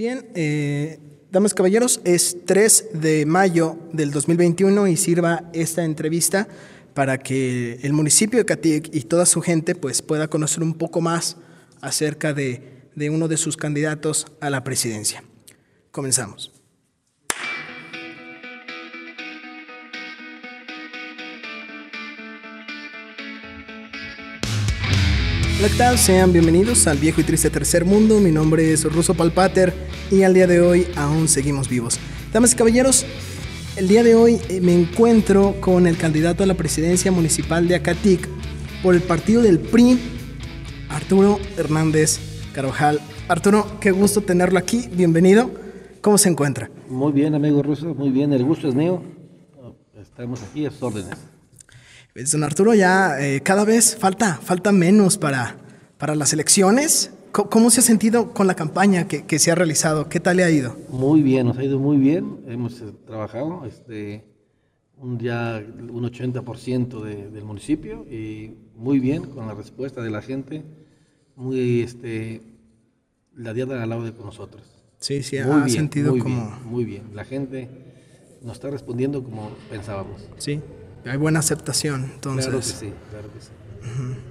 Bien, eh, damas y caballeros, es 3 de mayo del 2021 y sirva esta entrevista para que el municipio de Catic y toda su gente pues, pueda conocer un poco más acerca de, de uno de sus candidatos a la presidencia. Comenzamos. Hola, ¿qué tal? Sean bienvenidos al viejo y triste tercer mundo. Mi nombre es Russo Palpater y al día de hoy aún seguimos vivos. Damas y caballeros, el día de hoy eh, me encuentro con el candidato a la presidencia municipal de Acatic por el partido del PRI, Arturo Hernández Carvajal. Arturo, qué gusto tenerlo aquí. Bienvenido. ¿Cómo se encuentra? Muy bien, amigo Russo. Muy bien, el gusto es mío. Estamos aquí a sus órdenes. Pues, don Arturo, ya eh, cada vez falta, falta menos para, para las elecciones. ¿Cómo, se ha sentido con la campaña que, que, se ha realizado? ¿Qué tal le ha ido? Muy bien, nos ha ido muy bien. Hemos eh, trabajado este, un, ya un 80% de, del municipio y muy bien con la respuesta de la gente. Muy, este, la diada al lado de con nosotros. Sí, sí, muy ha bien, sentido muy como... Bien, muy bien, la gente nos está respondiendo como pensábamos. Sí, hay buena aceptación, entonces. Claro que sí, claro que sí. Uh -huh.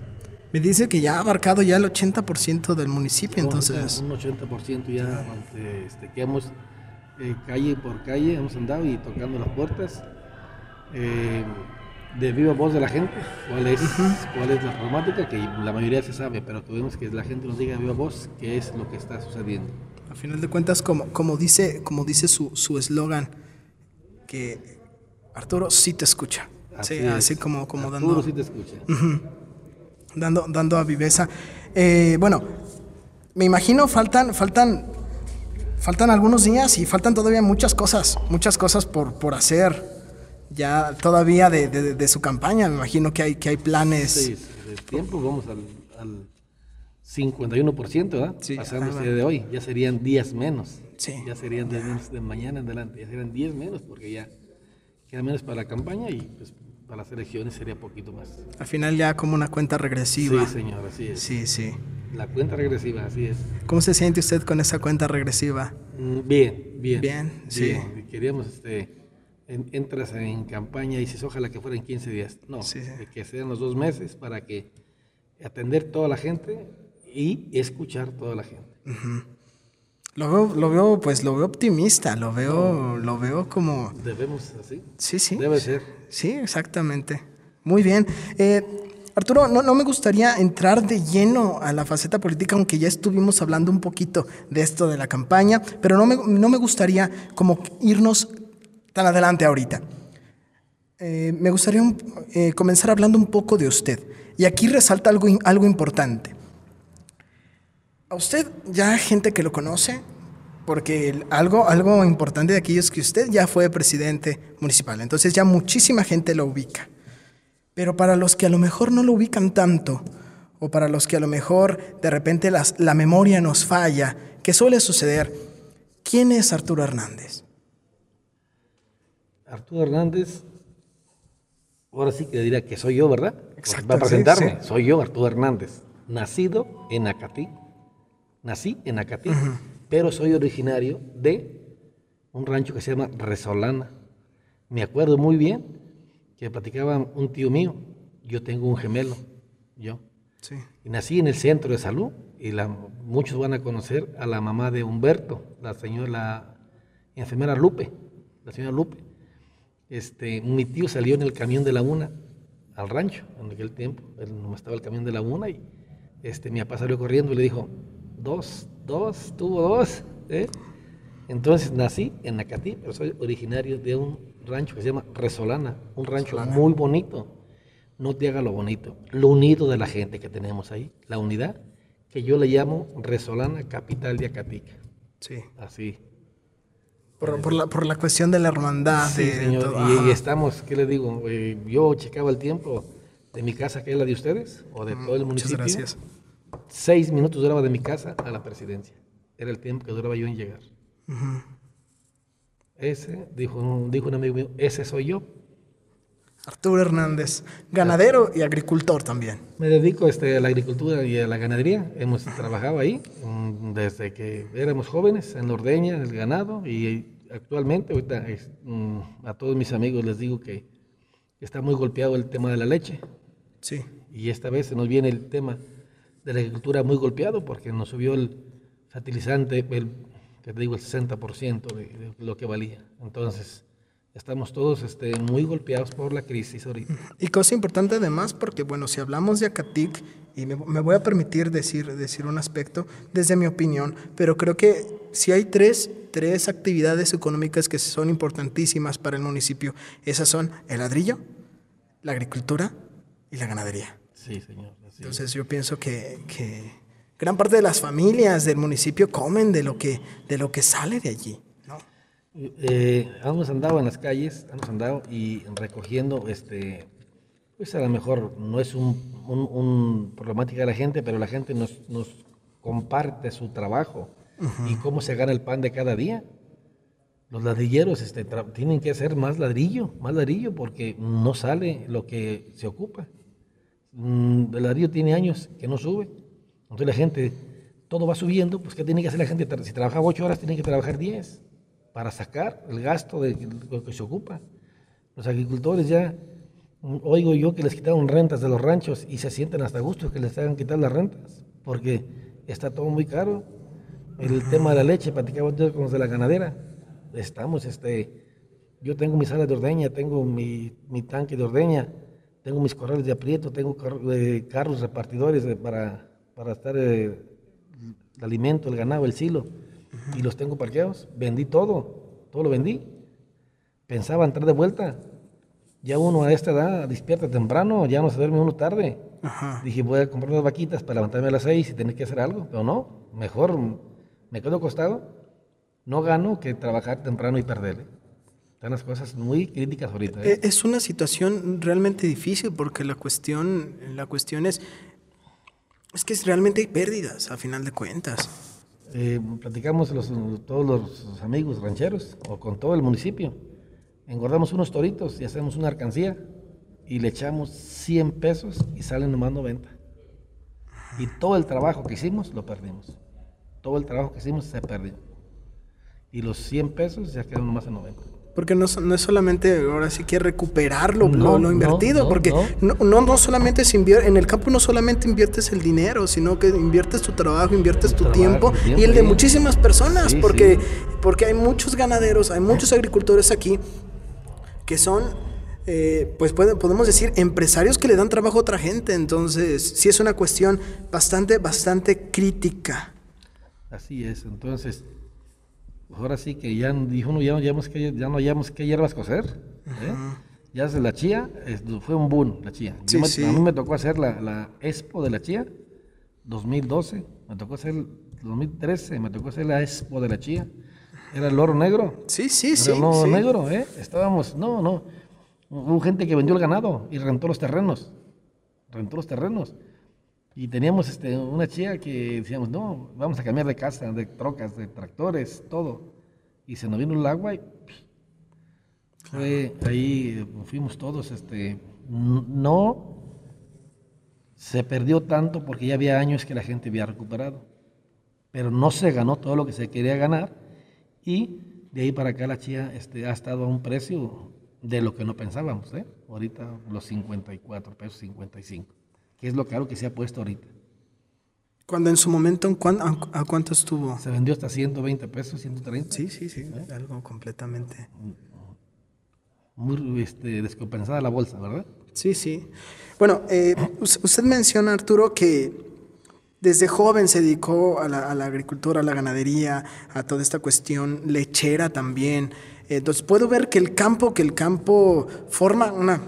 Me dice que ya ha abarcado ya el 80% del municipio, entonces. Un 80% ya, este, que hemos eh, calle por calle, hemos andado y tocando las puertas. Eh, de viva voz de la gente, cuál es, uh -huh. cuál es la problemática, que la mayoría se sabe, pero queremos que la gente nos diga de viva voz qué es lo que está sucediendo. A final de cuentas, como, como dice, como dice su eslogan, que Arturo sí te escucha. Así, sí, así como, como Arturo dando. sí te escucha. Uh -huh, dando, dando a viveza. Eh, bueno, me imagino faltan, faltan, faltan algunos días y faltan todavía muchas cosas, muchas cosas por, por hacer. Ya todavía de, de, de, su campaña, me imagino que hay, que hay planes. Sí, de tiempo vamos al, al 51%, ¿verdad? Sí, Pasando ah, de hoy, ya serían días menos. Sí. Ya serían de, de mañana en adelante, ya serían 10 menos porque ya queda menos para la campaña y pues, para las elecciones sería poquito más. Al final ya como una cuenta regresiva. Sí, señor, así es. Sí, sí. La cuenta regresiva, así es. ¿Cómo se siente usted con esa cuenta regresiva? Bien, bien. Bien, sí. Bien. Queríamos, este, en, entras en campaña y dices, ojalá que fuera en 15 días. No, sí, sí. que sean los dos meses para que atender toda la gente y escuchar toda la gente. Uh -huh. Lo veo, lo veo, pues lo veo optimista, lo veo, lo veo como. Debemos así. Sí, sí. Debe ser. Sí, exactamente. Muy bien. Eh, Arturo, no, no me gustaría entrar de lleno a la faceta política, aunque ya estuvimos hablando un poquito de esto de la campaña, pero no me, no me gustaría como irnos tan adelante ahorita. Eh, me gustaría un, eh, comenzar hablando un poco de usted. Y aquí resalta algo, algo importante. A usted ya gente que lo conoce, porque algo, algo importante de aquí es que usted ya fue presidente municipal, entonces ya muchísima gente lo ubica. Pero para los que a lo mejor no lo ubican tanto, o para los que a lo mejor de repente las, la memoria nos falla, que suele suceder, ¿quién es Arturo Hernández? Arturo Hernández, ahora sí que diría que soy yo, ¿verdad? Exacto. Va a presentarme, sí, sí. soy yo, Arturo Hernández, nacido en Acatí, nací en Acatí, uh -huh. pero soy originario de un rancho que se llama Resolana. Me acuerdo muy bien que platicaba un tío mío, yo tengo un gemelo, yo. Sí. Y nací en el centro de salud y la, muchos van a conocer a la mamá de Humberto, la señora, la enfermera Lupe, la señora Lupe. Este, mi tío salió en el camión de la una al rancho en aquel tiempo, él no estaba el camión de la una y este, mi papá salió corriendo y le dijo, dos, dos, tuvo dos. ¿eh? Entonces nací en Nacatí, pero soy originario de un rancho que se llama Resolana, un rancho muy bonito. No te haga lo bonito, lo unido de la gente que tenemos ahí, la unidad, que yo le llamo Resolana, capital de Acatica. Sí. Así. Por, por, la, por la cuestión de la hermandad. Sí, de, señor. todo. Y, y, estamos, ¿qué le digo? Eh, yo checaba el tiempo de mi casa, que es la de ustedes, o de todo el municipio. Muchas gracias. Seis minutos duraba de mi casa a la presidencia. Era el tiempo que duraba yo en llegar. Uh -huh. Ese, dijo, dijo un amigo mío, ese soy yo. Arturo Hernández, ganadero y agricultor también. Me dedico este, a la agricultura y a la ganadería. Hemos trabajado ahí mm, desde que éramos jóvenes en la ordeña, en el ganado y actualmente ahorita mm, a todos mis amigos les digo que está muy golpeado el tema de la leche. Sí. Y esta vez se nos viene el tema de la agricultura muy golpeado porque nos subió el fertilizante, el, que te digo, el 60% de, de lo que valía. Entonces, estamos todos este, muy golpeados por la crisis ahorita. Y cosa importante además, porque bueno, si hablamos de Acatic, y me, me, voy a permitir decir, decir un aspecto desde mi opinión, pero creo que si hay tres, tres actividades económicas que son importantísimas para el municipio, esas son el ladrillo, la agricultura y la ganadería. Sí, señor. Entonces yo pienso que, que, gran parte de las familias del municipio comen de lo que, de lo que sale de allí. Eh, hemos andado en las calles, hemos andado y recogiendo, este, pues a lo mejor no es un, un, un problemática de la gente, pero la gente nos, nos comparte su trabajo uh -huh. y cómo se gana el pan de cada día. Los ladrilleros este, tienen que hacer más ladrillo, más ladrillo, porque no sale lo que se ocupa. Mm, el ladrillo tiene años que no sube. Entonces la gente, todo va subiendo, pues ¿qué tiene que hacer la gente? Si trabaja ocho horas, tiene que trabajar diez para sacar el gasto de lo que se ocupa. Los agricultores ya, oigo yo que les quitaron rentas de los ranchos y se sienten hasta gusto que les hagan quitar las rentas, porque está todo muy caro. El tema de la leche, platicaba con los de la ganadera, estamos, este, yo tengo mi sala de ordeña, tengo mi, mi tanque de ordeña, tengo mis corrales de aprieto, tengo eh, carros repartidores de, para, para estar eh, el alimento, el ganado, el silo y los tengo parqueados. Vendí todo, todo lo vendí. Pensaba entrar de vuelta. Ya uno a esta edad despierta temprano, ya no se duerme uno tarde. Dije, voy a comprar unas vaquitas para levantarme a las seis y tener que hacer algo. Pero no, mejor me quedo acostado. No gano que trabajar temprano y perderle. Están las cosas muy críticas ahorita. ¿eh? Es una situación realmente difícil porque la cuestión, la cuestión es, es que realmente hay pérdidas a final de cuentas eh, platicamos los, todos los amigos rancheros o con todo el municipio. Engordamos unos toritos y hacemos una alcancía y le echamos 100 pesos y salen nomás 90. Y todo el trabajo que hicimos lo perdimos. Todo el trabajo que hicimos se perdió. Y los 100 pesos ya quedaron nomás en 90. Porque no, no, es solamente ahora sí que recuperar lo, no, lo, lo invertido, no, porque no, no, solamente se invierte, en el campo no solamente inviertes el dinero, sino que inviertes tu trabajo, inviertes tu, tiempo, y el de muchísimas personas, sí, porque, sí. porque hay muchos ganaderos, hay muchos agricultores aquí que son eh, pues puede, podemos decir, empresarios que le dan trabajo a otra gente. Entonces, sí es una cuestión bastante, bastante crítica. Así es, entonces, ahora sí que ya dijo uno, ya no hayamos que, ya no hayamos que hierbas coser. ¿eh? Ya es la chía, es, fue un boom la chía. Sí, me, sí. A mí me tocó hacer la, la, expo de la chía, 2012, me tocó hacer 2013, me tocó hacer la expo de la chía. Era el oro negro. Sí, sí, sí. El oro sí. negro, ¿eh? Estábamos, no, no. Hubo gente que vendió el ganado y rentó los terrenos. Rentó los terrenos. Y teníamos este, una chía que decíamos, no, vamos a cambiar de casa, de trocas, de tractores, todo. Y se nos vino el agua y fue ahí, fuimos todos, este, no se perdió tanto porque ya había años que la gente había recuperado. Pero no se ganó todo lo que se quería ganar y de ahí para acá la chía este, ha estado a un precio de lo que no pensábamos, ¿eh? Ahorita los 54 pesos, 55 que es lo caro que se ha puesto ahorita. Cuando en su momento, ¿a cuánto estuvo? Se vendió hasta 120 pesos, 130. Sí, sí, sí, ¿Eh? algo completamente. Muy este, descompensada la bolsa, ¿verdad? Sí, sí. Bueno, eh, usted menciona, Arturo, que desde joven se dedicó a la, a la, agricultura, a la ganadería, a toda esta cuestión lechera también. Entonces puedo ver que el campo, que el campo forma una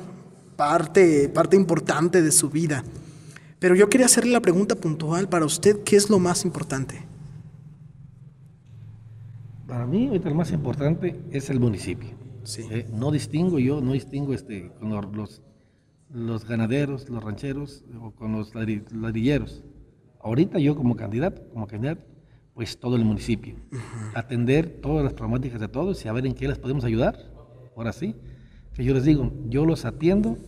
parte, parte importante de su vida. Pero yo quería hacerle la pregunta puntual para usted, ¿qué es lo más importante? Para mí, ahorita lo más importante es el municipio. Sí. Eh, no distingo yo, no distingo este, con los, los ganaderos, los rancheros o con los ladrilleros. Ahorita yo como candidato, como candidato, pues todo el municipio. Uh -huh. Atender todas las problemáticas de todos y a ver en qué les podemos ayudar. Ahora sí. que yo les digo, yo los atiendo,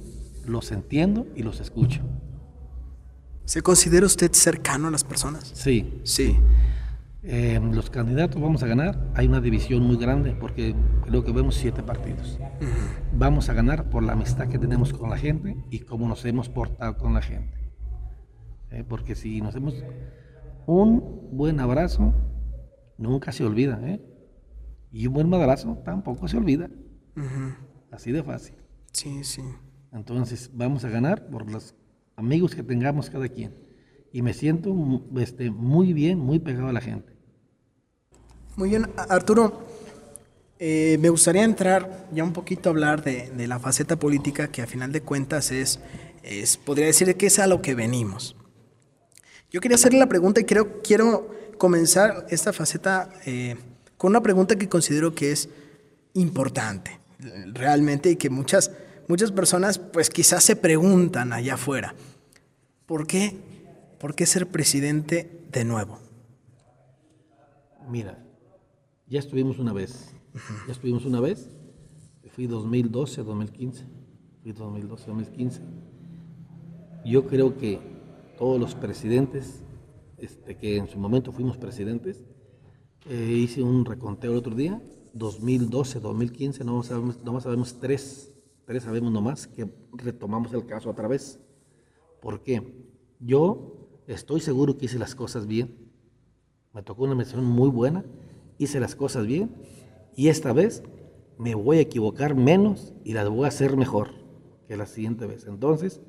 los entiendo y los escucho. ¿Se considera usted cercano a las personas? Sí. Sí. Eh, los candidatos vamos a ganar. Hay una división muy grande porque creo que vemos siete partidos. Vamos a ganar por la amistad que tenemos con la gente y cómo nos hemos portado con la gente. Eh, porque si nos hemos un buen abrazo, nunca se olvida. ¿eh? Y un buen madrazo tampoco se olvida. Así de fácil. Sí, sí. Entonces vamos a ganar por los amigos que tengamos cada quien. Y me siento este, muy bien, muy pegado a la gente. Muy bien, Arturo. Eh, me gustaría entrar ya un poquito a hablar de, la faceta política que a final de cuentas es, es, podría decir que es a lo que venimos. Yo quería hacerle la pregunta y creo, quiero comenzar esta faceta eh, con una pregunta que considero que es importante realmente y que muchas, muchas personas pues quizás se preguntan allá afuera, ¿por qué, ¿por qué ser presidente de nuevo? Mira, ya estuvimos una vez, ya estuvimos una vez, fui 2012, 2015, fui 2012, 2015. Yo creo que todos los presidentes, este, que en su momento fuimos presidentes, eh, hice un reconteo el otro día 2012, 2015, no sabemos, no sabemos tres, tres sabemos nomás que retomamos el caso otra vez. ¿Por qué? Yo estoy seguro que hice las cosas bien. Me tocó una misión muy buena, hice las cosas bien y esta vez me voy a equivocar menos y las voy a hacer mejor que la siguiente vez. Entonces,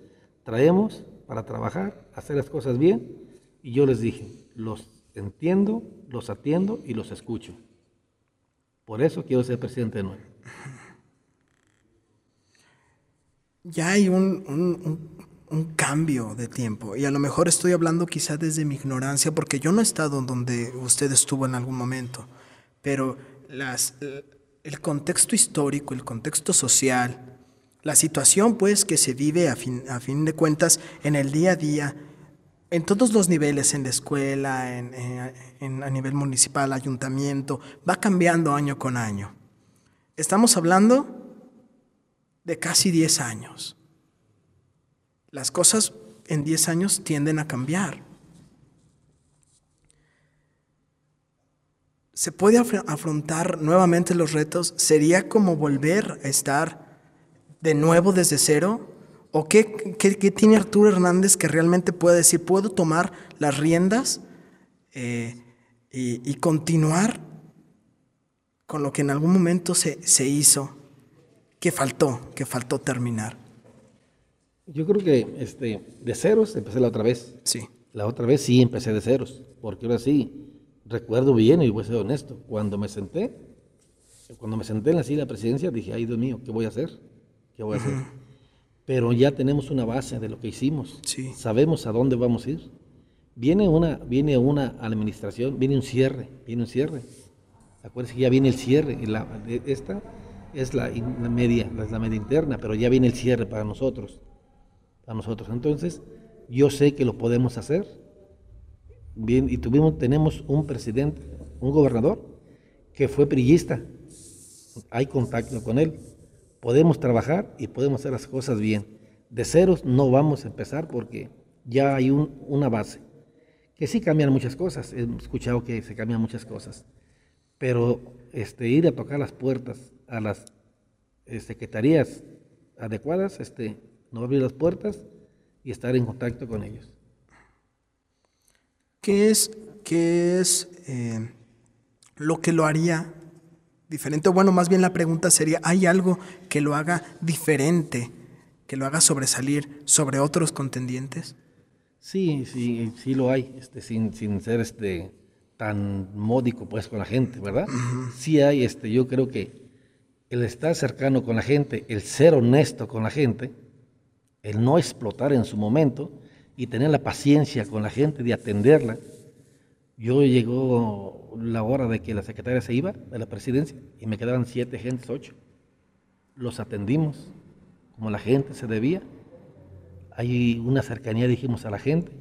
traemos para trabajar, hacer las cosas bien y yo les dije, los entiendo, los atiendo y los escucho. Por eso quiero ser presidente de nuevo. Ya hay un, cambio de tiempo y a lo mejor estoy hablando quizá desde mi ignorancia porque yo no he estado donde usted estuvo en algún momento, pero las, el contexto histórico, el contexto social, la situación pues que se vive a fin, a fin de cuentas en el día a día, en todos los niveles, en la escuela, en, a nivel municipal, ayuntamiento, va cambiando año con año. Estamos hablando de casi 10 años. Las cosas en 10 años tienden a cambiar. ¿Se puede afrontar nuevamente los retos? ¿Sería como volver a estar de nuevo desde cero? ¿O qué, tiene Arturo Hernández que realmente puede decir, puedo tomar las riendas eh, y, continuar con lo que en algún momento se, hizo, que faltó, que faltó terminar? Yo creo que este, de ceros empecé la otra vez. Sí. La otra vez sí empecé de ceros, porque ahora sí, recuerdo bien y voy a ser honesto, cuando me senté, cuando me senté en la silla de presidencia, dije, ay Dios mío, ¿qué voy a hacer? ¿Qué voy a hacer? pero ya tenemos una base de lo que hicimos. Sabemos a dónde vamos a ir. Viene una, viene una administración, viene un cierre, viene un cierre. Acuérdense que ya viene el cierre. esta es la, media, es la media interna, pero ya viene el cierre para nosotros. Para nosotros. Entonces, yo sé que lo podemos hacer. Bien, y tuvimos, tenemos un presidente, un gobernador, que fue prillista. Hay contacto con él podemos trabajar y podemos hacer las cosas bien. De ceros no vamos a empezar porque ya hay una base. Que sí cambian muchas cosas, he escuchado que se cambian muchas cosas, pero este, ir a tocar las puertas a las eh, secretarías adecuadas, este, no abrir las puertas y estar en contacto con ellos. ¿Qué es, qué es eh, lo que lo haría diferente? Bueno, más bien la pregunta sería, ¿hay algo que lo haga diferente, que lo haga sobresalir sobre otros contendientes? Sí, sí, sí lo hay, este, sin, sin ser este tan módico pues con la gente, ¿verdad? Sí hay, este, yo creo que el estar cercano con la gente, el ser honesto con la gente, el no explotar en su momento y tener la paciencia con la gente de atenderla, yo llegó la hora de que la secretaria se iba de la presidencia y me quedaban siete gentes, ocho. Los atendimos como la gente se debía. Hay una cercanía, dijimos, a la gente.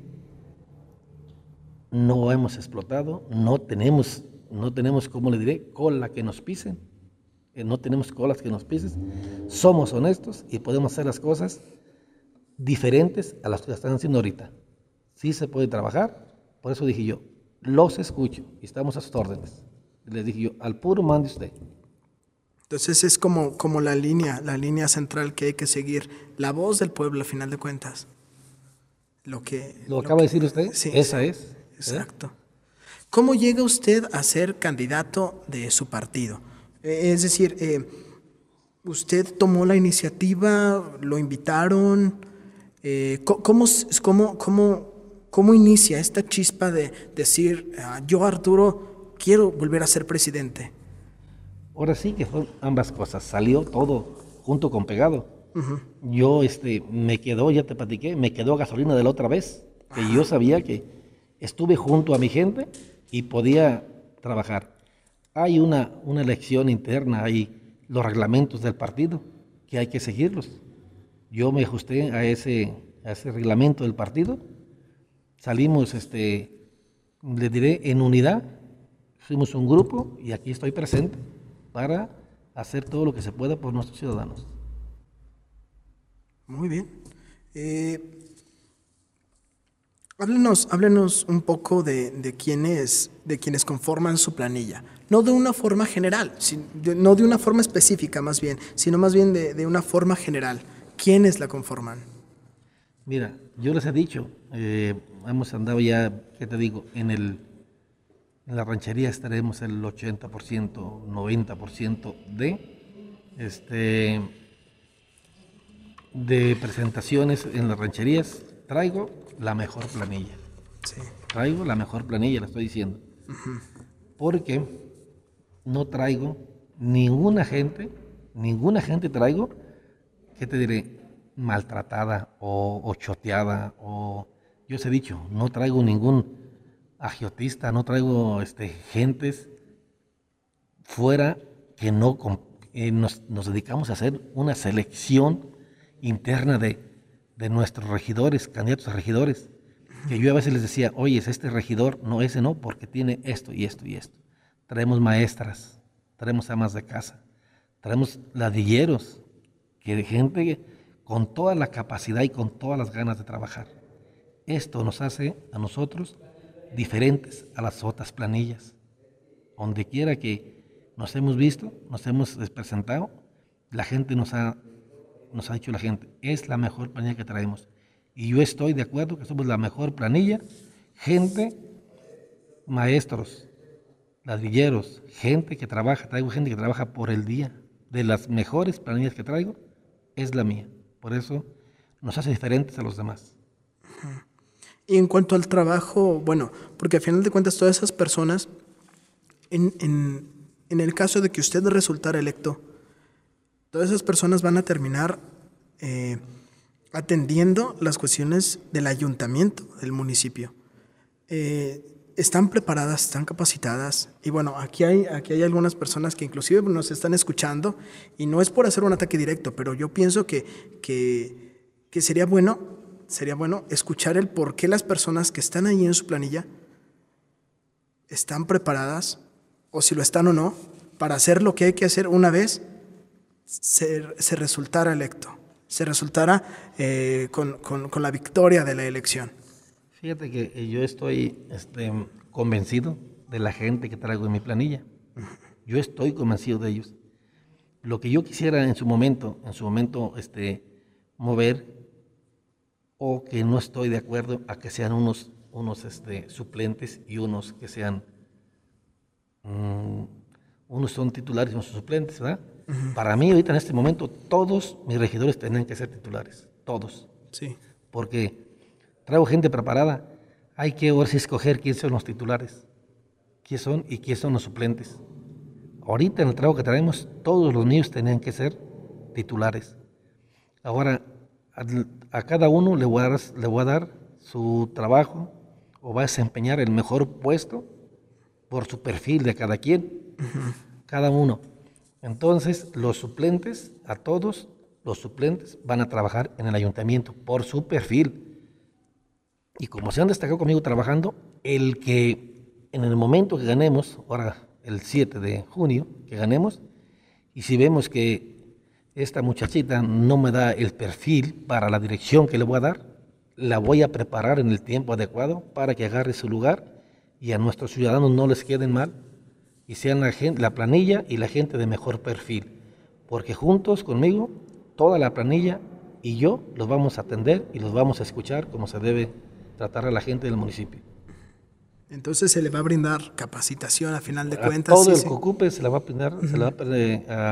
No hemos explotado, no tenemos, no tenemos, como le diré, cola que nos pisen. No tenemos colas que nos pises, somos honestos y podemos hacer las cosas diferentes a las que están haciendo ahorita. Sí se puede trabajar, por eso dije yo, los escucho y estamos a sus órdenes. Les dije yo, al puro mande usted. Entonces es como, como la línea, la línea central que hay que seguir, la voz del pueblo a final de cuentas. Lo que... ¿Lo, acaba de decir usted? Sí. Esa es. ¿eh? Exacto. ¿Cómo llega usted a ser candidato de su partido? Eh, es decir, eh, ¿usted tomó la iniciativa? ¿Lo invitaron? Eh, ¿cómo, cómo, cómo, cómo, inicia esta chispa de decir, ah, yo Arturo quiero volver a ser presidente? Ahora sí que fueron ambas cosas, salió todo junto con pegado. Yo este, me quedó, ya te platiqué, me quedó gasolina de la otra vez, que yo sabía que estuve junto a mi gente y podía trabajar. Hay una, una elección interna, hay los reglamentos del partido que hay que seguirlos. Yo me ajusté a ese, a ese reglamento del partido, salimos, este, le diré, en unidad, fuimos un grupo y aquí estoy presente para hacer todo lo que se pueda por nuestros ciudadanos. Muy bien. Eh, Háblenos, háblenos un poco de, de, quienes, de quienes conforman su planilla. No de una forma general, no de una forma específica más bien, sino más bien de, de, una forma general. ¿Quiénes la conforman? Mira, yo les he dicho, eh, hemos andado ya, ¿qué te digo? En, el, en la ranchería estaremos el 80%, 90% de, este, de presentaciones en las rancherías. Traigo la mejor planilla. Sí. Traigo la mejor planilla, la estoy diciendo. Porque no traigo ninguna gente, ninguna gente traigo, ¿qué te diré? Maltratada o, choteada o... Yo os he dicho, no traigo ningún agiotista, no traigo este, gentes fuera que no eh, nos, dedicamos a hacer una selección interna de de nuestros regidores, candidatos a regidores, que yo a veces les decía, oye, es este regidor, no, ese no, porque tiene esto y esto y esto. Traemos maestras, traemos amas de casa, traemos ladilleros, que gente con toda la capacidad y con todas las ganas de trabajar. Esto nos hace a nosotros diferentes a las otras planillas. Donde quiera que nos hemos visto, nos hemos presentado, la gente nos ha nos ha dicho la gente, es la mejor planilla que traemos. Y yo estoy de acuerdo que somos la mejor planilla. Gente, maestros, ladrilleros, gente que trabaja, traigo gente que trabaja por el día. De las mejores planillas que traigo, es la mía. Por eso nos hace diferentes a los demás. Y en cuanto al trabajo, bueno, porque al final de cuentas todas esas personas, en, en, en el caso de que usted resultara electo, Todas esas personas van a terminar eh, atendiendo las cuestiones del ayuntamiento, del municipio. Eh, están preparadas, están capacitadas. Y bueno, aquí hay, aquí hay algunas personas que inclusive nos están escuchando y no es por hacer un ataque directo, pero yo pienso que, que, que sería bueno, sería bueno escuchar el por qué las personas que están ahí en su planilla están preparadas, o si lo están o no, para hacer lo que hay que hacer una vez se, se resultara electo, se resultara eh, con, con, con, la victoria de la elección. Fíjate que eh, yo estoy este, convencido de la gente que traigo en mi planilla. Yo estoy convencido de ellos. Lo que yo quisiera en su momento, en su momento, este, mover, o que no estoy de acuerdo a que sean unos, unos este, suplentes y unos que sean, um, unos son titulares y unos son suplentes, ¿verdad? Para mí, ahorita en este momento, todos mis regidores tienen que ser titulares. Todos. Sí. Porque traigo gente preparada. Hay que ahora escoger quiénes son los titulares, quiénes son y quiénes son los suplentes. Ahorita en el trabajo que traemos, todos los niños tenían que ser titulares. Ahora, a, cada uno le voy, a dar, le voy a dar su trabajo o va a desempeñar el mejor puesto por su perfil de cada quien, cada uno. Entonces, los suplentes, a todos los suplentes van a trabajar en el ayuntamiento por su perfil. Y como se han destacado conmigo trabajando, el que en el momento que ganemos, ahora el 7 de junio, que ganemos, Y si vemos que esta muchachita no me da el perfil para la dirección que le voy a dar, la voy a preparar en el tiempo adecuado para que agarre su lugar y a nuestros ciudadanos no les queden mal y sean la, planilla y la gente de mejor perfil. Porque juntos conmigo, toda la planilla y yo los vamos a atender y los vamos a escuchar como se debe tratar a la gente del municipio. Entonces se le va a brindar capacitación a final de A cuentas. todo sí, el sí. que ocupe se le va a, brindar, se le va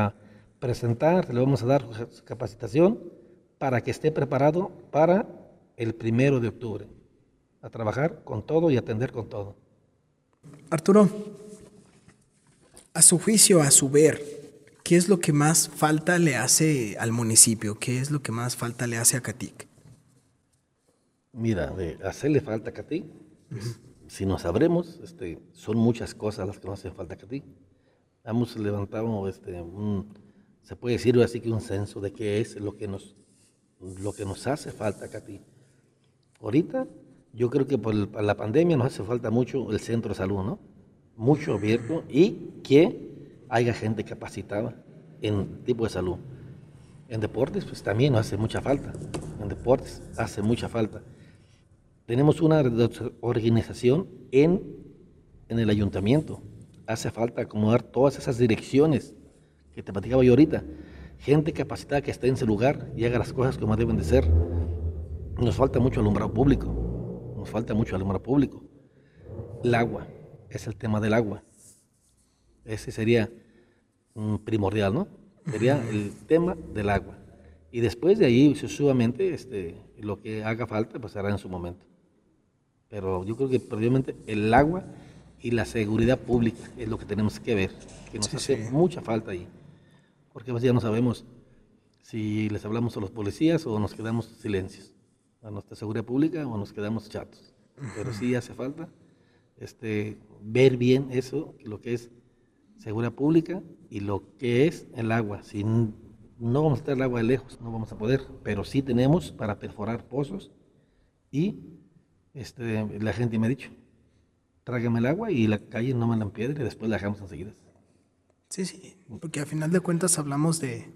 a presentar, se le vamos a dar capacitación para que esté preparado para el primero de octubre, a trabajar con todo y atender con todo. Arturo, a su juicio, a su ver, ¿qué es lo que más falta le hace al municipio? ¿Qué es lo que más falta le hace a Catic? Mira, hacerle falta a ti, si nos sabremos, este, son muchas cosas las que nos hacen falta a ti. Hemos levantado, este, se puede decir así que un censo de qué es lo que nos, lo que nos hace falta a ti. Ahorita, yo creo que por por la pandemia nos hace falta mucho el centro de salud, ¿no? Mucho abierto y que haya gente capacitada en tipo de salud. En deportes, pues también nos hace mucha falta. En deportes hace mucha falta. Tenemos una organización en, en el ayuntamiento. Hace falta acomodar todas esas direcciones que te platicaba yo ahorita. Gente capacitada que esté en ese lugar y haga las cosas como deben de ser. Nos falta mucho alumbrado público. Nos falta mucho alumbrado público. El agua. Es el tema del agua. Ese sería mm, primordial, ¿no? Sería el tema del agua. Y después de ahí, sucesivamente, este, lo que haga falta, pues será en su momento. Pero yo creo que previamente el agua y la seguridad pública es lo que tenemos que ver, que nos Sí, hace sí. mucha falta ahí. Porque pues ya no sabemos si les hablamos a los policías o nos quedamos silencios a nuestra seguridad pública o nos quedamos chatos. Pero sí hace falta este, ver bien eso, lo que es seguridad pública y lo que es el agua. Si no vamos a estar el agua de lejos, no vamos a poder, pero sí tenemos para perforar pozos y este, la gente me ha dicho, tráigame el agua y la calle no me la piedra y después la dejamos enseguida. Sí, sí, porque a final de cuentas hablamos de...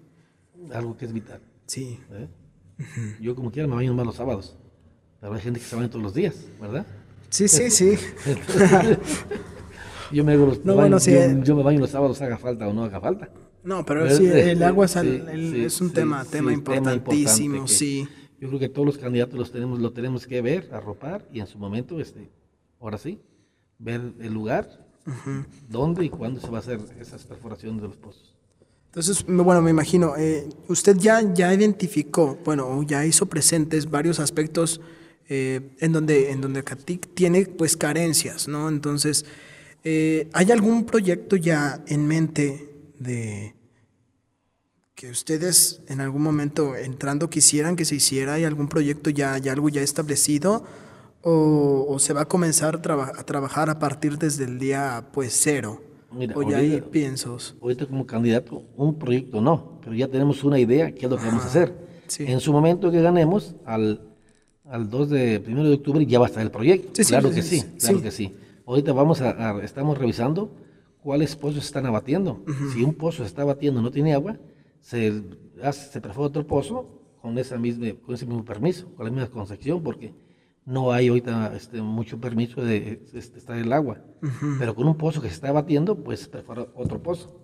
Algo que es vital. Sí, ¿eh? Yo como quiera me baño más los sábados, pero hay gente que se baña todos los días, ¿verdad? sí, sí, sí. Yo me, hago los- No, baño- bueno, sí, yo, eh. yo me baño los sábados, haga falta o no haga falta. No, pero ¿Verdad? sí, el agua es, Sí, el- es un tema, tema importantísimo, que sí. Yo creo que todos los candidatos los tenemos, lo tenemos que ver, arropar y en su momento, este, ahora sí, ver el lugar, dónde y cuándo se va a hacer esas perforaciones de los pozos. Entonces, bueno, me imagino, eh, usted ya, ya identificó, bueno, ya hizo presentes varios aspectos eh, en donde, en donde Catic tiene pues carencias, ¿no? Entonces, eh, ¿hay algún proyecto ya en mente de que ustedes en algún momento entrando quisieran que se hiciera? ¿Hay algún proyecto ya, ya algo ya establecido? ¿O, o se va a comenzar a, traba- a trabajar a partir desde el día pues cero? Mira, ¿O ya hay ahorita- piensos? Ahorita como candidato, un proyecto no, pero ya tenemos una idea qué es lo que vamos a hacer. sí. En su momento que ganemos, al, al 2 de primero de octubre ya va a estar el proyecto. Sí, claro sí, que sí, claro que sí. Ahorita vamos a, a- estamos revisando cuáles pozos se están abatiendo. Si un pozo se está abatiendo no tiene agua, se, hace, se perfora otro pozo con, esa misma, con ese mismo permiso, con la misma concesión, porque no hay ahorita este, mucho permiso de este, estar el agua. Pero con un pozo que se está abatiendo, pues se perfora otro pozo.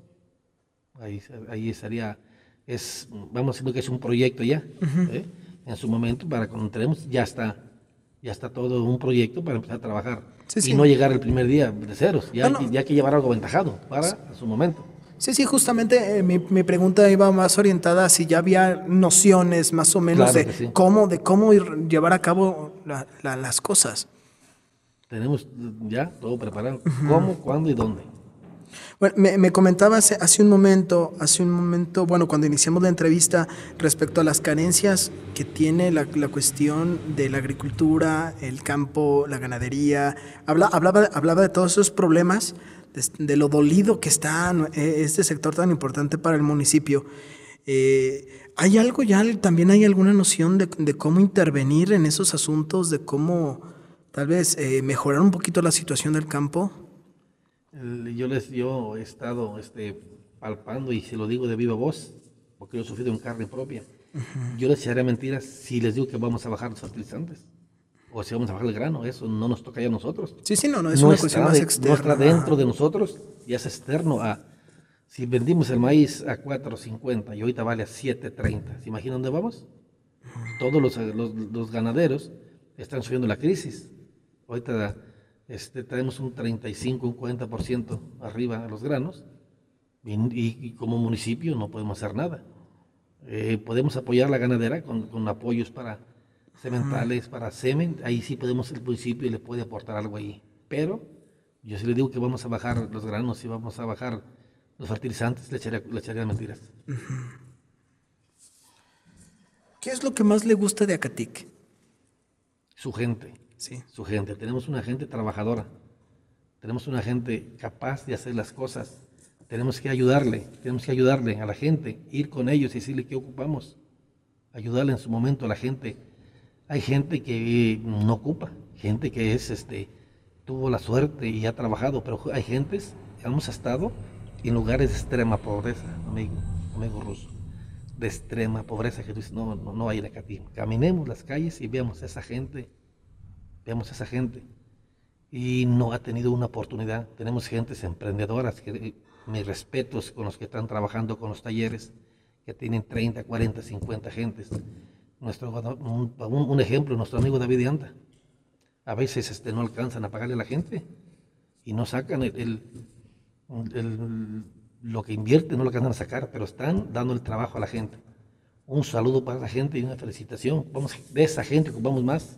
Ahí, ahí sería, es, vamos haciendo que es un proyecto ya, ¿eh? en su momento, para cuando entremos, ya está, ya está todo un proyecto para empezar a trabajar. Sí, y no llegar el primer día de ceros, ya, No, no. ya hay que llevar algo aventajado para su momento. Sí, sí, justamente eh, mi, mi pregunta iba más orientada a si ya había nociones más o menos Claro de sí. cómo, de cómo ir- llevar a cabo la- la- las cosas. Tenemos ya todo preparado, cómo, cuándo y dónde. Bueno, me, me comentaba hace, hace un momento, hace un momento, bueno, cuando iniciamos la entrevista, respecto a las carencias que tiene la, la cuestión de la agricultura, el campo, la ganadería. Habla, hablaba, hablaba de todos esos problemas, de, de lo dolido que está eh, este sector tan importante para el municipio. Eh, ¿Hay algo ya, también hay alguna noción de, de cómo intervenir en esos asuntos, de cómo tal vez eh, mejorar un poquito la situación del campo? Yo les yo he estado este, palpando y se lo digo de viva voz, porque yo he sufrido en carne propia. Yo les echaría mentiras si les digo que vamos a bajar los fertilizantes o si vamos a bajar el grano, eso no nos toca ya a nosotros. Sí, sí, no, no es una cuestión más externa. No está dentro de nosotros, ya es externo a... Si vendimos el maíz a 4.50 y ahorita vale a 7.30, ¿se imaginan dónde vamos? Todos los, los, ganaderos están subiendo la crisis. Ahorita este, tenemos un 35, un 40% arriba a los granos y, como municipio no podemos hacer nada. Eh, podemos apoyar la ganadera con, con apoyos para sementales, para semen, ahí sí podemos el municipio y le puede aportar algo ahí. Pero yo sí le digo que vamos a bajar los granos y vamos a bajar los fertilizantes, le echaría, mentiras. ¿Qué es lo que más le gusta de Acatic? Su gente. Sí. Su gente. Tenemos una gente trabajadora. Tenemos una gente capaz de hacer las cosas. Tenemos que ayudarle, tenemos que ayudarle a la gente, ir con ellos y decirle qué ocupamos. Ayudarle en su momento a la gente hay gente que no ocupa, gente que es, este, tuvo la suerte y ha trabajado, pero hay gentes hemos estado en lugares de extrema pobreza, amigo, amigo ruso, de extrema pobreza, que tú dices, no, no, no hay acá. Caminemos las calles y veamos a esa gente, veamos a esa gente. Y no ha tenido una oportunidad. Tenemos gentes emprendedoras, que, mis respetos con los que están trabajando con los talleres, que tienen 30, 40, 50 gentes nuestro, un, ejemplo, nuestro amigo David Anda. A veces este, no alcanzan a pagarle a la gente y no sacan el, lo que invierte, no lo alcanzan a sacar, pero están dando el trabajo a la gente. Un saludo para la gente y una felicitación. Vamos, de esa gente ocupamos más,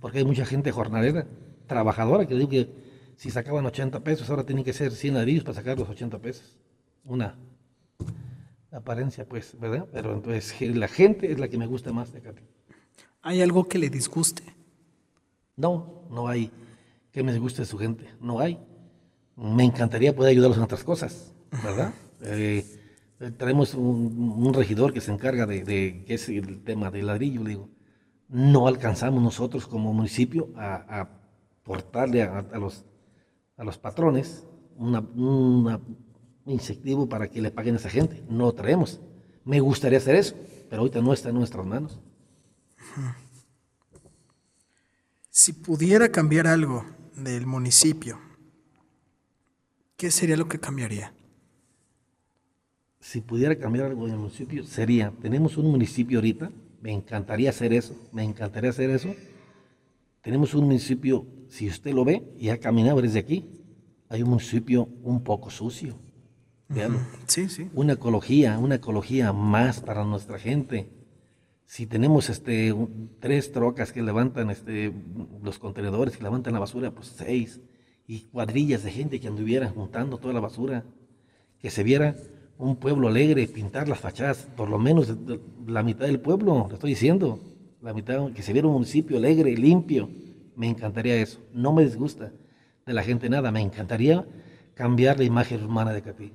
porque hay mucha gente jornalera, trabajadora, que digo que si sacaban 80 pesos, ahora tienen que ser 100 ladrillos para sacar los 80 pesos. Una apariencia, pues, ¿verdad? Pero entonces la gente es la que me gusta más de acá. ¿Hay algo que le disguste? No, no hay que me disguste su gente, no hay. Me encantaría poder ayudarlos en otras cosas, ¿verdad? Eh, tenemos un, regidor que se encarga de, que es el tema del ladrillo, digo, no alcanzamos nosotros como municipio a, aportarle a, los, a los patrones una, una incentivo para que le paguen a esa gente. No lo traemos. Me gustaría hacer eso, pero ahorita no está en nuestras manos. Si pudiera cambiar algo del municipio, ¿qué sería lo que cambiaría? Si pudiera cambiar algo del municipio, sería, tenemos un municipio ahorita, me encantaría hacer eso, me encantaría hacer eso. Tenemos un municipio, si usted lo ve y ha caminado desde aquí, hay un municipio un poco sucio Sí, sí. Una ecología, una ecología más para nuestra gente. Si tenemos este, tres trocas que levantan este, los contenedores, que levantan la basura, pues seis. Y cuadrillas de gente que anduvieran juntando toda la basura. Que se viera un pueblo alegre, pintar las fachadas, por lo menos la mitad del pueblo, le estoy diciendo. La mitad, que se viera un municipio alegre, limpio. Me encantaría eso. No me disgusta de la gente nada. Me encantaría cambiar la imagen humana de Catí.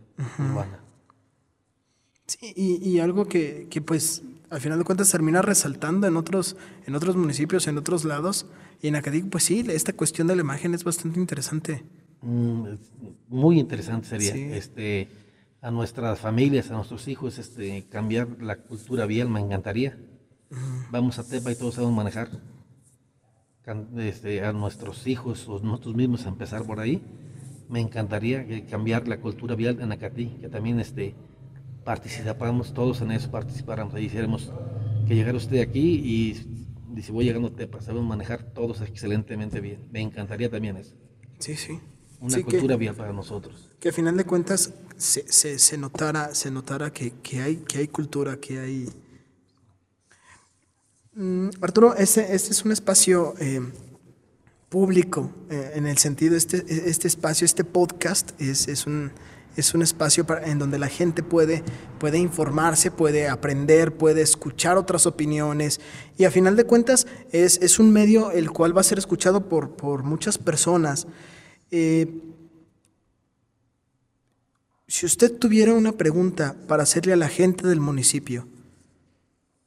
Sí, y, algo que, pues al final de cuentas termina resaltando en otros, en otros municipios, en otros lados. Y en Acadí, pues sí, esta cuestión de la imagen es bastante interesante. Mm, muy interesante sería este, a nuestras familias, a nuestros hijos, este, cambiar la cultura vial, me encantaría. Vamos a Tepa y todos sabemos manejar. Este, a nuestros hijos o nosotros mismos a empezar por ahí me encantaría cambiar la cultura vial en Acatí, que también este, participáramos todos en eso, participáramos, ahí hiciéramos que llegara usted aquí y dice voy llegando a Tepa, sabemos manejar todos excelentemente bien. Me encantaría también eso. Sí, sí. Una cultura vial para nosotros. Que a final de cuentas se, se, notara, se notara que, que, hay, que hay cultura, que hay... Mm, Arturo, este, este es un espacio... Eh, público, eh, en el sentido, este, este espacio, este podcast es, es un, es un espacio para, en donde la gente puede, puede informarse, puede aprender, puede escuchar otras opiniones y a final de cuentas es, es un medio el cual va a ser escuchado por, por muchas personas. Eh, si usted tuviera una pregunta para hacerle a la gente del municipio,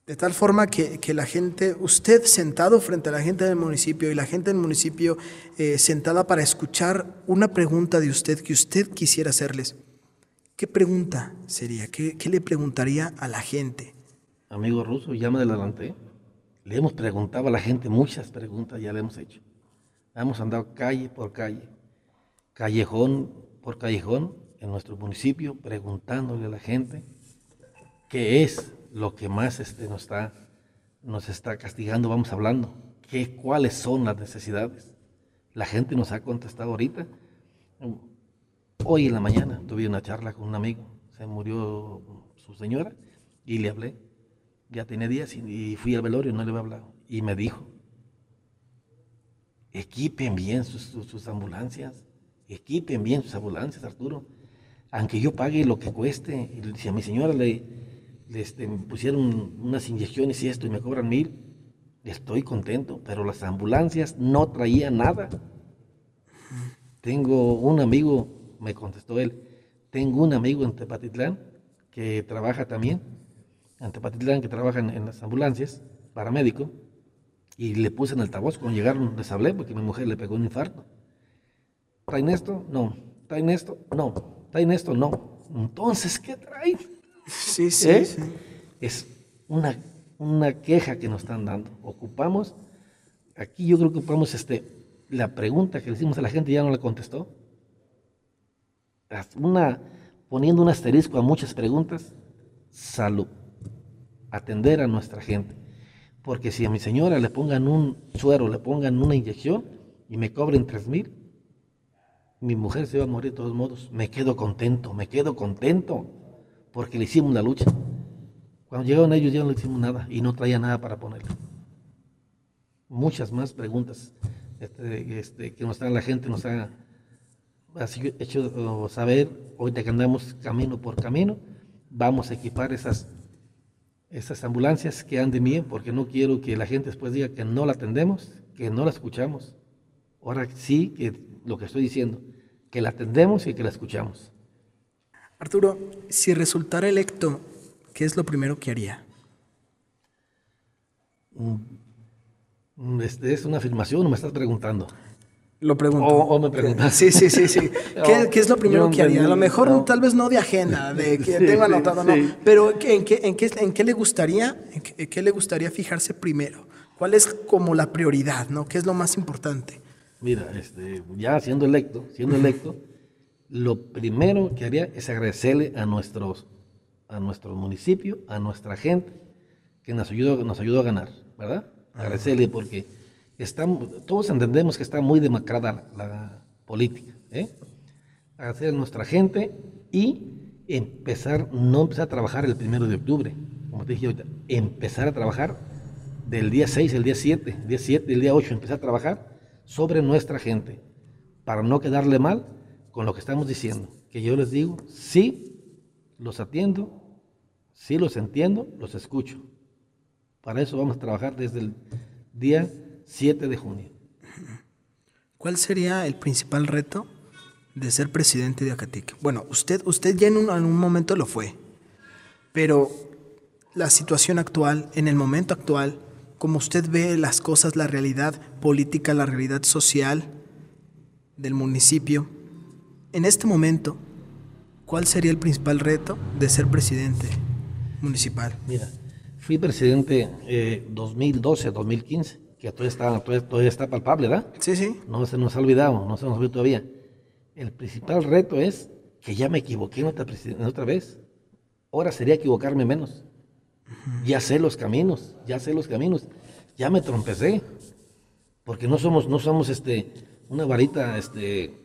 de tal forma que, la gente, usted sentado frente a la gente del municipio y la gente del municipio eh, sentada para escuchar una pregunta de usted que usted quisiera hacerles, ¿qué pregunta sería? ¿Qué, qué le preguntaría a la gente? Amigo ruso, ya me adelanté. Le hemos preguntado a la gente muchas preguntas, ya le hemos hecho. Hemos andado calle por calle, callejón por callejón en nuestro municipio, preguntándole a la gente qué es lo que más este, nos, está, nos está castigando, vamos hablando, qué, cuáles son las necesidades. La gente nos ha contestado ahorita. Hoy en la mañana tuve una charla con un amigo, se murió su señora y le hablé. Ya tenía días y, fui al velorio, no le había hablado. Y me dijo, equipen bien sus, ambulancias, equipen bien sus ambulancias, Arturo. Aunque yo pague lo que cueste, y si a mi señora le, este, pusieron unas inyecciones y esto y me cobran mil, estoy contento, pero las ambulancias no traían nada. Tengo un amigo, me contestó él, tengo un amigo en Tepatitlán que trabaja también, en Tepatitlán que trabaja en, las ambulancias, paramédico, y le puse en altavoz, cuando llegaron les hablé porque mi mujer le pegó un infarto. ¿Traen esto? No. ¿Traen esto? No. ¿Traen esto? No. Entonces, ¿qué traen? Sí, sí, ¿Eh? sí. Es una, una queja que nos están dando. Ocupamos, aquí yo creo que ocupamos este, la pregunta que le hicimos a la gente, ya no la contestó. Una, poniendo un asterisco a muchas preguntas, salud. Atender a nuestra gente. Porque si a mi señora le pongan un suero, le pongan una inyección y me cobren tres mil, mi mujer se va a morir de todos modos. Me quedo contento, me quedo contento porque le hicimos la lucha. Cuando llegaron ellos ya no le hicimos nada y no traía nada para ponerle. Muchas más preguntas este, este, que nos la gente, nos ha hecho saber, ahorita que andamos camino por camino, vamos a equipar esas, esas ambulancias que anden bien, porque no quiero que la gente después diga que no la atendemos, que no la escuchamos. Ahora sí que lo que estoy diciendo, que la atendemos y que la escuchamos. Arturo, si resultara electo, ¿qué es lo primero que haría? Mm, este, ¿Es una afirmación o me estás preguntando? Lo pregunto. O, me preguntas. Sí, sí, sí, sí. ¿Qué, es lo primero que haría? A lo mejor tal vez no de agenda, de que tengo anotado, no. Pero ¿en qué, en, qué, ¿en qué le gustaría, en qué, le gustaría fijarse primero? ¿Cuál es como la prioridad, no? ¿Qué es lo más importante? Mira, este, ya siendo electo, siendo electo, lo primero que haría es agradecerle a nuestros, a nuestro municipio, a nuestra gente, que nos ayudó, nos ayudó a ganar, ¿verdad? Agradecerle porque estamos, todos entendemos que está muy demacrada la, política, ¿eh? Agradecer a nuestra gente y empezar, no empezar a trabajar el primero de octubre, como te dije ahorita, empezar a trabajar del día 6, el día 7, el día 7, el día 8, empezar a trabajar sobre nuestra gente, para no quedarle mal con lo que estamos diciendo, que yo les digo, sí, los atiendo, sí los entiendo, los escucho. Para eso vamos a trabajar desde el día 7 de junio. ¿Cuál sería el principal reto de ser presidente de Acatic? Bueno, usted, usted ya en un momento lo fue, pero la situación actual, en el momento actual, como usted ve las cosas, la realidad política, la realidad social del municipio, en este momento, ¿cuál sería el principal reto de ser presidente municipal? Mira, fui presidente eh, 2012 2015, que todavía está, todavía, está palpable, ¿verdad? Sí, sí. No se nos ha olvidado, no se nos ha olvidado todavía. El principal reto es que ya me equivoqué en otra, en otra vez. Ahora sería equivocarme menos. Ya sé los caminos, ya sé los caminos. Ya me trompecé. Porque no somos, no somos este, una varita este,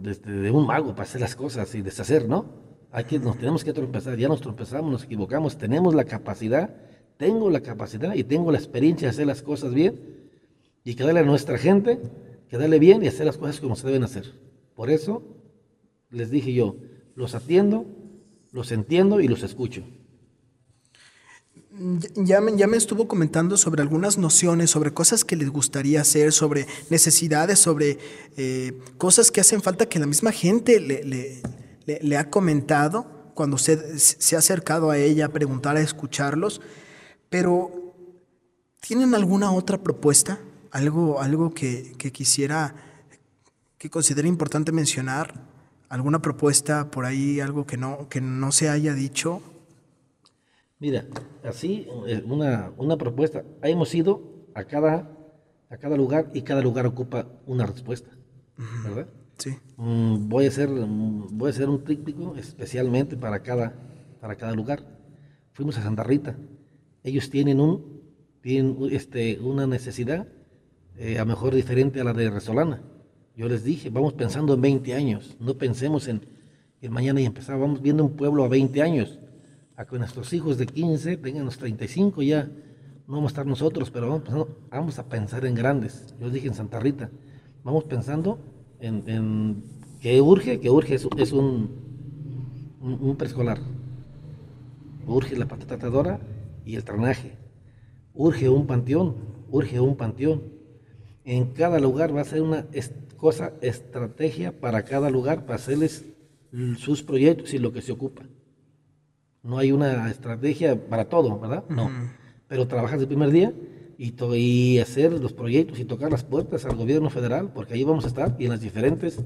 de, un mago para hacer las cosas y deshacer, ¿no? Hay que, nos tenemos que tropezar, ya nos tropezamos, nos equivocamos, tenemos la capacidad, tengo la capacidad y tengo la experiencia de hacer las cosas bien y que darle a nuestra gente, que darle bien y hacer las cosas como se deben hacer. Por eso les dije yo, los atiendo, los entiendo y los escucho. Ya me, ya me estuvo comentando sobre algunas nociones, sobre cosas que les gustaría hacer, sobre necesidades, sobre eh, cosas que hacen falta que la misma gente le, le, ha comentado cuando usted se ha acercado a ella a preguntar, a escucharlos. Pero, ¿tienen alguna otra propuesta? ¿Algo, algo que, que quisiera, que considere importante mencionar? alguna propuesta por ahí, algo que no, que no se haya dicho. Mira, así eh, una, una propuesta. Hemos ido a cada, a cada lugar y cada lugar ocupa una respuesta, ¿verdad? Sí. Mm, voy a hacer mm, voy a hacer un tríptico especialmente para cada para cada lugar. Fuimos a Santa Rita. Ellos tienen un tienen este una necesidad eh, a lo mejor diferente a la de Resolana. Yo les dije, vamos pensando en 20 años, no pensemos en, en mañana y empezar, vamos viendo un pueblo a 20 años, a que nuestros hijos de 15 tengan los 35 ya, no vamos a estar nosotros, pero vamos, pensando, vamos a pensar en grandes. Yo dije en Santa Rita, vamos pensando en, que urge, que urge es, un, un, preescolar. Urge la patata tratadora y el tranaje. Urge un panteón, urge un panteón. En cada lugar va a ser una cosa, estrategia para cada lugar, para hacerles sus proyectos y lo que se ocupa. No hay una estrategia para todo, ¿verdad? No. Pero trabajas el primer día y, hacer los proyectos y tocar las puertas al gobierno federal, porque ahí vamos a estar y en las diferentes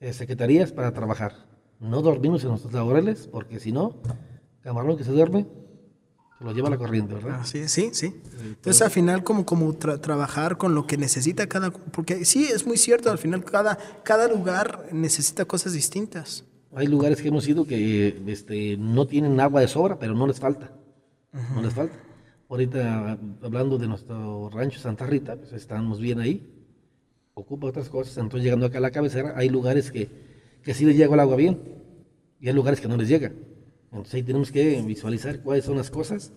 eh, secretarías para trabajar. No dormimos en nuestros laborales, porque si no, camarón que se duerme, se lo lleva la corriente, ¿verdad? sí, sí, sí. Entonces, al final, como, como trabajar con lo que necesita cada. Porque sí, es muy cierto, al final, cada, cada lugar necesita cosas distintas. Hay lugares que hemos ido que este, no tienen agua de sobra, pero no les falta. No les falta. Ahorita hablando de nuestro rancho Santa Rita, pues estamos bien ahí. Ocupa otras cosas. Entonces llegando acá a la cabecera, hay lugares que, que sí les llega el agua bien y hay lugares que no les llega. Entonces ahí tenemos que visualizar cuáles son las cosas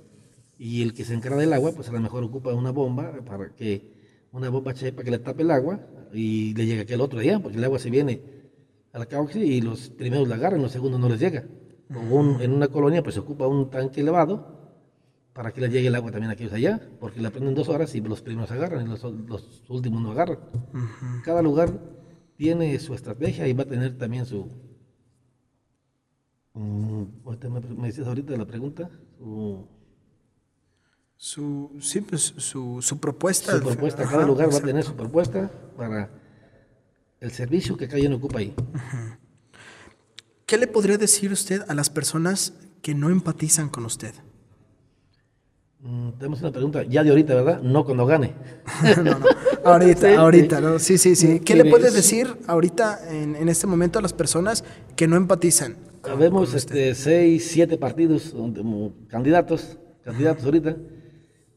y el que se encarga del agua, pues a lo mejor ocupa una bomba para que una bomba para que le tape el agua y le llegue aquel otro día, porque el agua se viene a la cauce y los primeros la agarran, los segundos no les llega. en una colonia pues se ocupa un tanque elevado para que le llegue el agua también a aquellos allá, porque la prenden dos horas y los primeros agarran y los, últimos no agarran. Cada lugar tiene su estrategia y va a tener también su... Mm, me, dices ahorita la pregunta. Su, sí, pues su, su propuesta. Su propuesta, cada lugar va a tener su propuesta para el servicio que cada uno ocupa ahí. ¿Qué le podría decir usted a las personas que no empatizan con usted? Mm, tenemos una pregunta ya de ahorita, ¿verdad? No cuando gane. no, no. Ahorita, ahorita, ¿no? Sí, sí, sí. ¿Qué le puedes decir ahorita, en, este momento, a las personas que no empatizan? Vemos este, seis, siete partidos, candidatos, candidatos ahorita.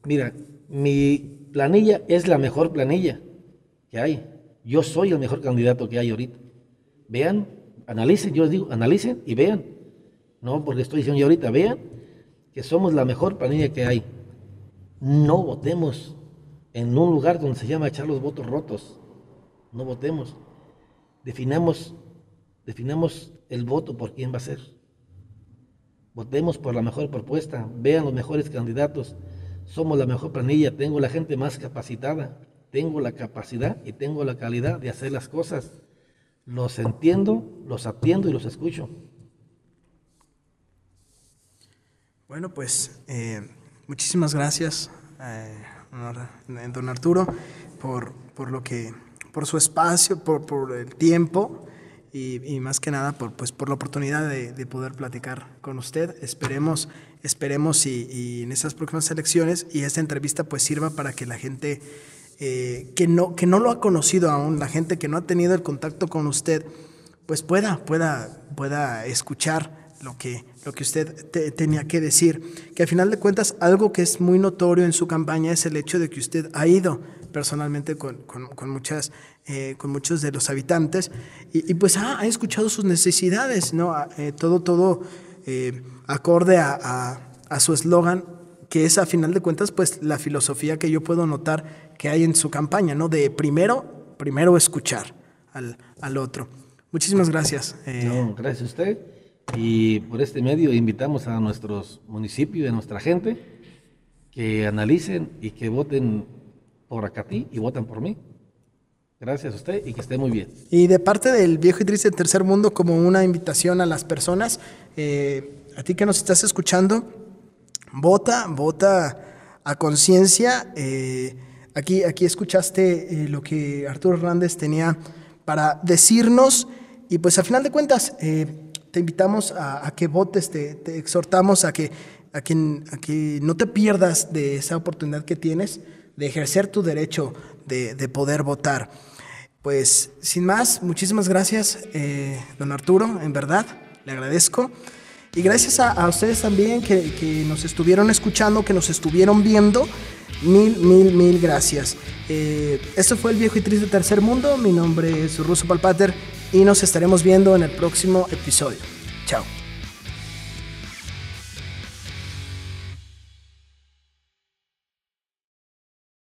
Mira, mi planilla es la mejor planilla que hay. Yo soy el mejor candidato que hay ahorita. Vean, analicen, yo les digo, analicen y vean. No porque estoy diciendo yo ahorita, vean que somos la mejor planilla que hay. No votemos en un lugar donde se llama echar los votos rotos. No votemos. Definamos, definamos el voto por quién va a ser. Votemos por la mejor propuesta. Vean los mejores candidatos. Somos la mejor planilla. Tengo la gente más capacitada. Tengo la capacidad y tengo la calidad de hacer las cosas. Los entiendo, los atiendo y los escucho. Bueno, pues eh, muchísimas gracias, eh, don Arturo, por, por, lo que, por su espacio, por, por el tiempo y, más que nada por, pues, por la oportunidad de, poder platicar con usted. Esperemos, esperemos y, en esas próximas elecciones y esta entrevista pues sirva para que la gente eh, que, no, que no lo ha conocido aún, la gente que no ha tenido el contacto con usted, pues pueda, pueda, pueda escuchar lo que, lo que usted tenía que decir. Que al final de cuentas, algo que es muy notorio en su campaña es el hecho de que usted ha ido personalmente con, con, muchas, eh, con muchos de los habitantes y, pues ha, escuchado sus necesidades, ¿no? Eh, todo, todo eh, acorde a, a, su eslogan, que es a final de cuentas, pues la filosofía que yo puedo notar que hay en su campaña, ¿no? De primero, primero escuchar al, al otro. Muchísimas gracias. gracias a usted. Y por este medio invitamos a nuestros municipios y a nuestra gente que analicen y que voten por Acatí y voten por mí. Gracias a usted y que esté muy bien. Y de parte del viejo y triste tercer mundo, como una invitación a las personas, eh, a ti que nos estás escuchando, vota, vota a conciencia. Eh, aquí, aquí escuchaste eh, lo que Arturo Hernández tenía para decirnos Y pues a final de cuentas, eh, te invitamos a, que votes, te, exhortamos a que, a, a que no te pierdas de esa oportunidad que tienes de ejercer tu derecho de, de poder votar. Pues sin más, muchísimas gracias, don Arturo, en verdad, le agradezco. Y gracias a, ustedes también que, que, nos estuvieron escuchando, que nos estuvieron viendo. Mil, mil, mil gracias. Eh, esto fue el viejo y triste tercer mundo. Mi nombre es Russo Palpater y nos estaremos viendo en el próximo episodio. Chao.